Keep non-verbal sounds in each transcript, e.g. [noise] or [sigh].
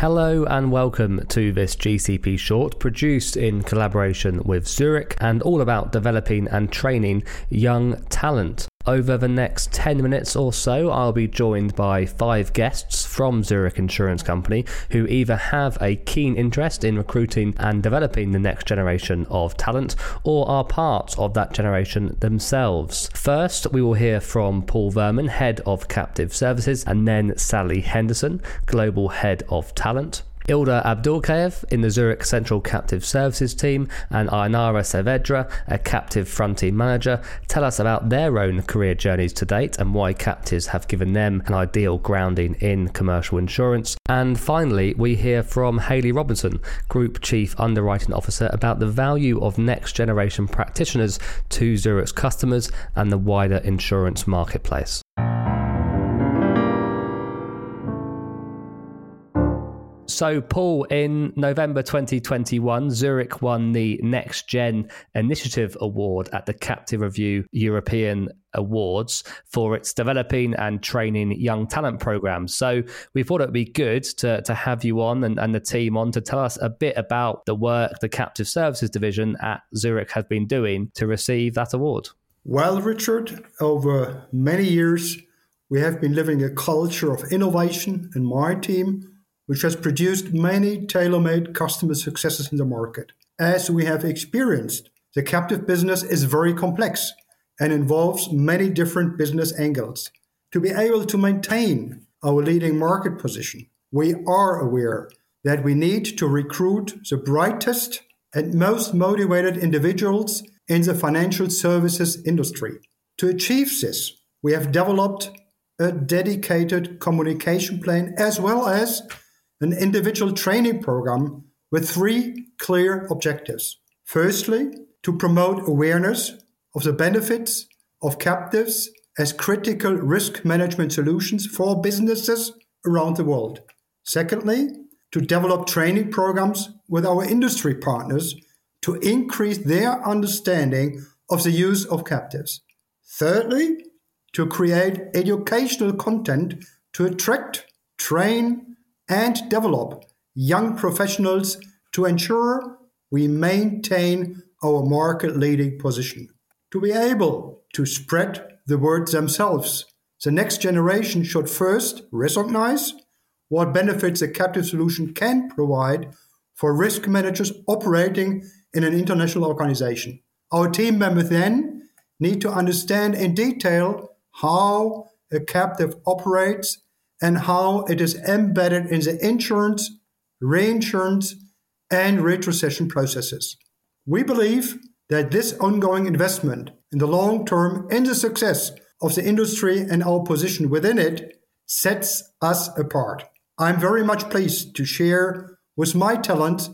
Hello and welcome to this GCP short produced in collaboration with Zurich and all about developing and training young talent. Over the next 10 minutes or so, I'll be joined by five guests from Zurich Insurance Company who either have a keen interest in recruiting and developing the next generation of talent or are part of that generation themselves. First, we will hear from Paul Verman, Head of Captive Services, and then Sally Henderson, Global Head of Talent. Ilda Abdulkaev in the Zurich Central Captive Services team and Ainara Saavedra, a captive front team manager, tell us about their own career journeys to date and why captives have given them an ideal grounding in commercial insurance. And finally, we hear from Hayley Robinson, Group Chief Underwriting Officer, about the value of next generation practitioners to Zurich's customers and the wider insurance marketplace. So, Paul, in November 2021, Zurich won the Next Gen Initiative Award at the Captive Review European Awards for its developing and training young talent programs. So, we thought it would be good to, to have you on and, and the team on to tell us a bit about the work the Captive Services Division at Zurich has been doing to receive that award. Well, Richard, over many years, we have been living a culture of innovation in my team which has produced many tailor made customer successes in the market. As we have experienced, the captive business is very complex and involves many different business angles. To be able to maintain our leading market position, we are aware that we need to recruit the brightest and most motivated individuals in the financial services industry. To achieve this, we have developed a dedicated communication plan as well as an individual training program with three clear objectives. Firstly, to promote awareness of the benefits of captives as critical risk management solutions for businesses around the world. Secondly, to develop training programs with our industry partners to increase their understanding of the use of captives. Thirdly, to create educational content to attract, train, and develop young professionals to ensure we maintain our market leading position. To be able to spread the word themselves, the next generation should first recognize what benefits a captive solution can provide for risk managers operating in an international organization. Our team members then need to understand in detail how a captive operates and how it is embedded in the insurance, reinsurance, and retrocession processes. We believe that this ongoing investment in the long term and the success of the industry and our position within it sets us apart. I'm very much pleased to share with my talent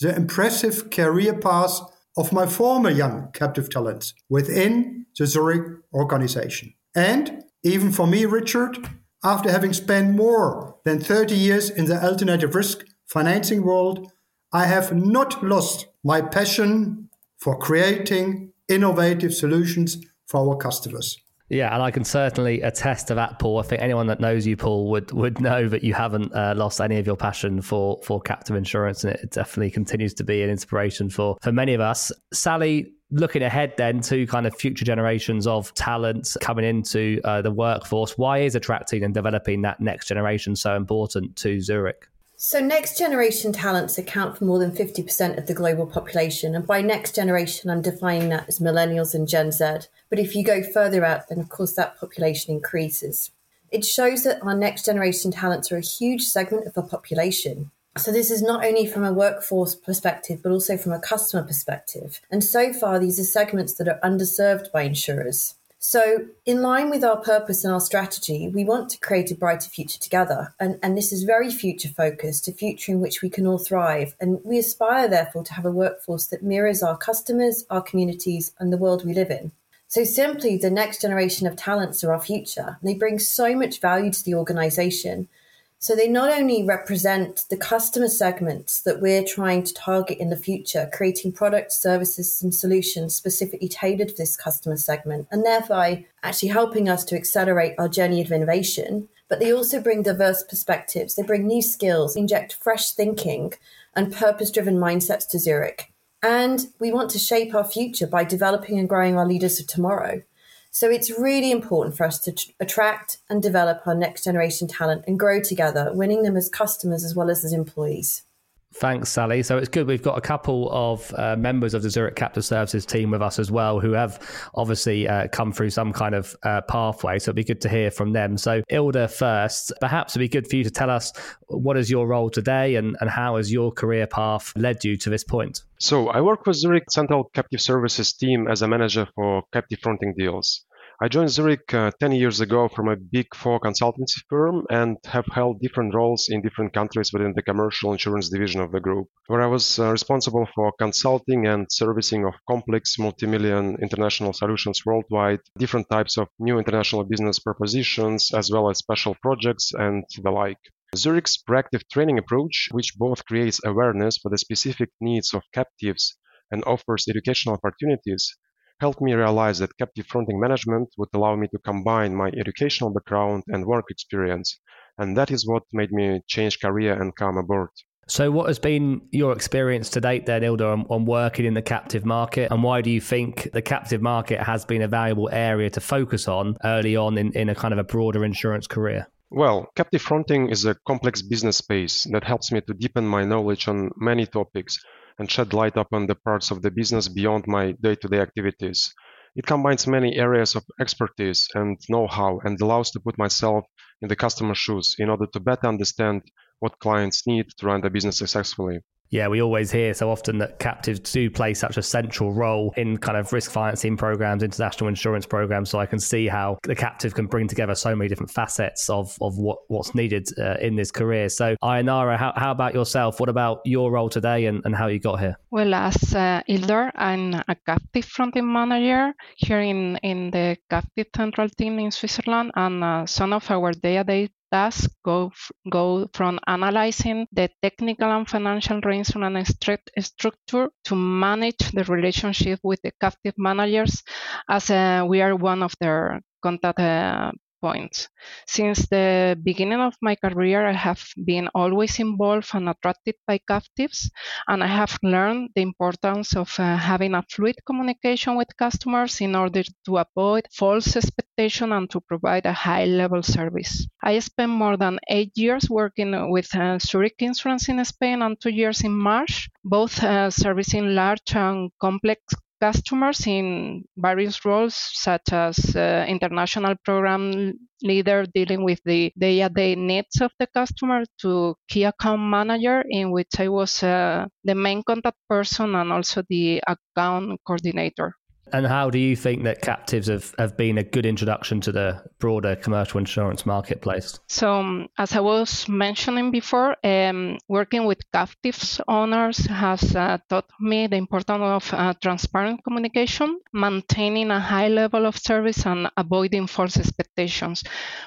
the impressive career path of my former young captive talents within the Zurich organization. And even for me, Richard, after having spent more than 30 years in the alternative risk financing world, I have not lost my passion for creating innovative solutions for our customers. Yeah, and I can certainly attest to that, Paul. I think anyone that knows you, Paul, would would know that you haven't uh, lost any of your passion for for captive insurance, and it definitely continues to be an inspiration for for many of us. Sally, looking ahead then to kind of future generations of talent coming into uh, the workforce, why is attracting and developing that next generation so important to Zurich? So, next generation talents account for more than 50% of the global population. And by next generation, I'm defining that as millennials and Gen Z. But if you go further out, then of course that population increases. It shows that our next generation talents are a huge segment of the population. So this is not only from a workforce perspective, but also from a customer perspective. And so far, these are segments that are underserved by insurers. So, in line with our purpose and our strategy, we want to create a brighter future together. And, and this is very future focused, a future in which we can all thrive. And we aspire, therefore, to have a workforce that mirrors our customers, our communities, and the world we live in. So, simply, the next generation of talents are our future. They bring so much value to the organization so they not only represent the customer segments that we're trying to target in the future, creating products, services, and solutions specifically tailored for this customer segment, and thereby actually helping us to accelerate our journey of innovation. but they also bring diverse perspectives. They bring new skills, inject fresh thinking and purpose driven mindsets to Zurich. And we want to shape our future by developing and growing our leaders of tomorrow. So it's really important for us to t- attract and develop our next generation talent and grow together, winning them as customers as well as as employees. Thanks, Sally. So it's good we've got a couple of uh, members of the Zurich Captive Services team with us as well who have obviously uh, come through some kind of uh, pathway. So it'd be good to hear from them. So, Ilda, first, perhaps it'd be good for you to tell us what is your role today and, and how has your career path led you to this point? So, I work with Zurich Central Captive Services team as a manager for captive fronting deals. I joined Zurich uh, 10 years ago from a big four consultancy firm and have held different roles in different countries within the commercial insurance division of the group, where I was uh, responsible for consulting and servicing of complex multi-million international solutions worldwide, different types of new international business propositions, as well as special projects and the like. Zurich's proactive training approach, which both creates awareness for the specific needs of captives and offers educational opportunities, helped me realize that captive fronting management would allow me to combine my educational background and work experience. And that is what made me change career and come aboard. So, what has been your experience to date then, Ilda, on, on, working in the captive market? And why do you think the captive market has been a valuable area to focus on early on in, in a kind of a broader insurance career? Well, captive fronting is a complex business space that helps me to deepen my knowledge on many topics and shed light upon the parts of the business beyond my day-to-day activities. It combines many areas of expertise and know-how and allows to put myself in the customer's shoes in order to better understand what clients need to run the business successfully yeah, we always hear so often that captives do play such a central role in kind of risk financing programs, international insurance programs. So I can see how the captive can bring together so many different facets of, of what, what's needed uh, in this career. So, Ainara, how, how about yourself? What about your role today and, and how you got here? Well, as uh, I'm a captive fronting manager here in, in the captive central team in Switzerland, and uh, some of our day-to-day tasks go, go from analyzing the technical and financial and structure to manage the relationship with the captive managers as uh, we are one of their contact uh, points. Since the beginning of my career, I have been always involved and attracted by captives, and I have learned the importance of uh, having a fluid communication with customers in order to avoid false expectation and to provide a high level service. I spent more than eight years working with uh, Zurich Insurance in Spain and two years in Marsh, both uh, servicing large and complex customers in various roles, such as uh, international program leader dealing with the day-to-day needs of the customer, to key account manager, in which I was uh, the main contact person and also the account coordinator. And how do you think that captives have, have been a good introduction to the broader commercial insurance marketplace? So, um, as I was mentioning before, um, working with captives owners has uh, taught me the importance of uh, transparent communication, maintaining a high level of service, and avoiding false expectations,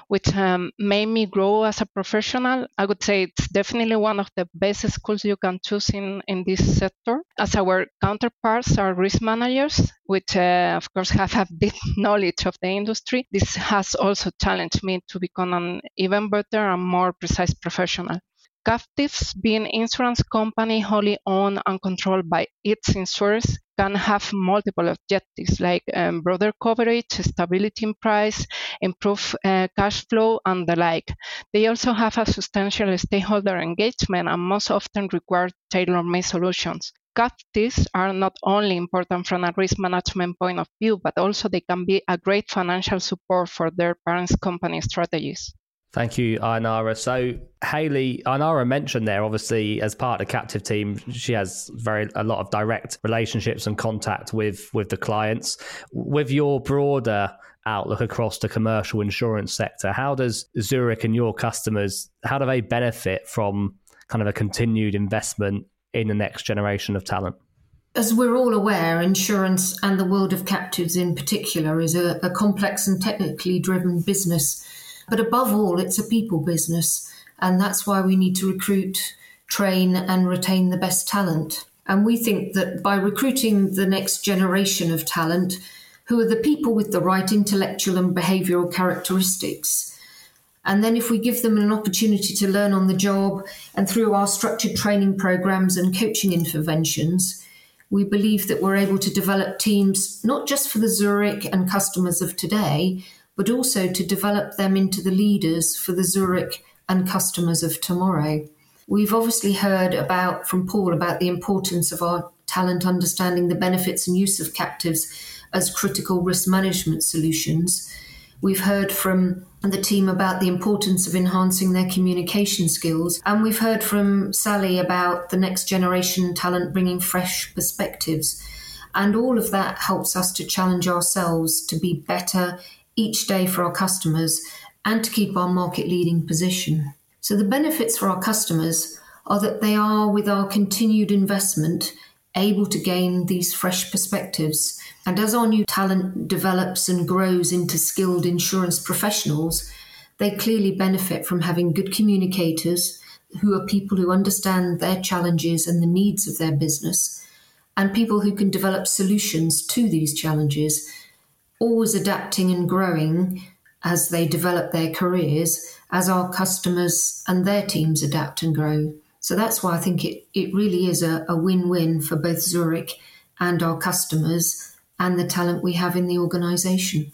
which um, made me grow as a professional. I would say it's definitely one of the best schools you can choose in, in this sector. As our counterparts are risk managers, which uh, of course have, a deep [laughs] knowledge of the industry, this has also challenged me to become an even better and more precise professional. Captives, being insurance company wholly owned and controlled by its insurers, can have multiple objectives like um, broader coverage, stability in price, improve uh, cash flow, and the like. They also have a substantial stakeholder engagement and most often require tailor-made solutions captives are not only important from a risk management point of view, but also they can be a great financial support for their parents' company strategies. Thank you, Ainara. So, Hayley, Ainara mentioned there, obviously, as part of the captive team, she has very a lot of direct relationships and contact with with the clients. With your broader outlook across the commercial insurance sector, how does Zurich and your customers how do they benefit from kind of a continued investment in the next generation of talent? As we're all aware, insurance and the world of captives in particular is a, a complex and technically driven business. But above all, it's a people business. And that's why we need to recruit, train, and retain the best talent. And we think that by recruiting the next generation of talent, who are the people with the right intellectual and behavioral characteristics, And then, if we give them an opportunity to learn on the job and through our structured training programs and coaching interventions, we believe that we're able to develop teams not just for the Zurich and customers of today, but also to develop them into the leaders for the Zurich and customers of tomorrow. We've obviously heard about from Paul about the importance of our talent understanding the benefits and use of captives as critical risk management solutions. We've heard from the team about the importance of enhancing their communication skills. And we've heard from Sally about the next generation talent bringing fresh perspectives. And all of that helps us to challenge ourselves to be better each day for our customers and to keep our market leading position. So, the benefits for our customers are that they are, with our continued investment, able to gain these fresh perspectives. And as our new talent develops and grows into skilled insurance professionals, they clearly benefit from having good communicators who are people who understand their challenges and the needs of their business, and people who can develop solutions to these challenges, always adapting and growing as they develop their careers, as our customers and their teams adapt and grow. So that's why I think it, it really is a, a win win for both Zurich and our customers and the talent we have in the organisation.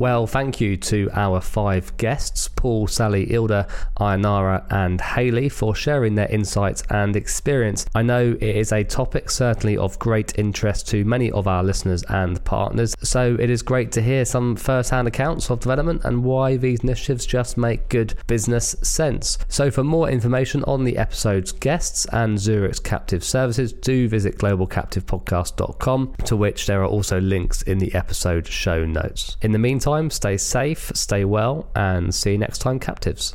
Well, thank you to our five guests, Paul, Sally, Ilda, Ainara, and Hayley, for sharing their insights and experience. I know it is a topic certainly of great interest to many of our listeners and partners, so it is great to hear some first hand accounts of development and why these initiatives just make good business sense. So, for more information on the episode's guests and Zurich's captive services, do visit globalcaptivepodcast.com, to which there are also links in the episode show notes. In the meantime, stay safe, stay well, and see you next time, captives.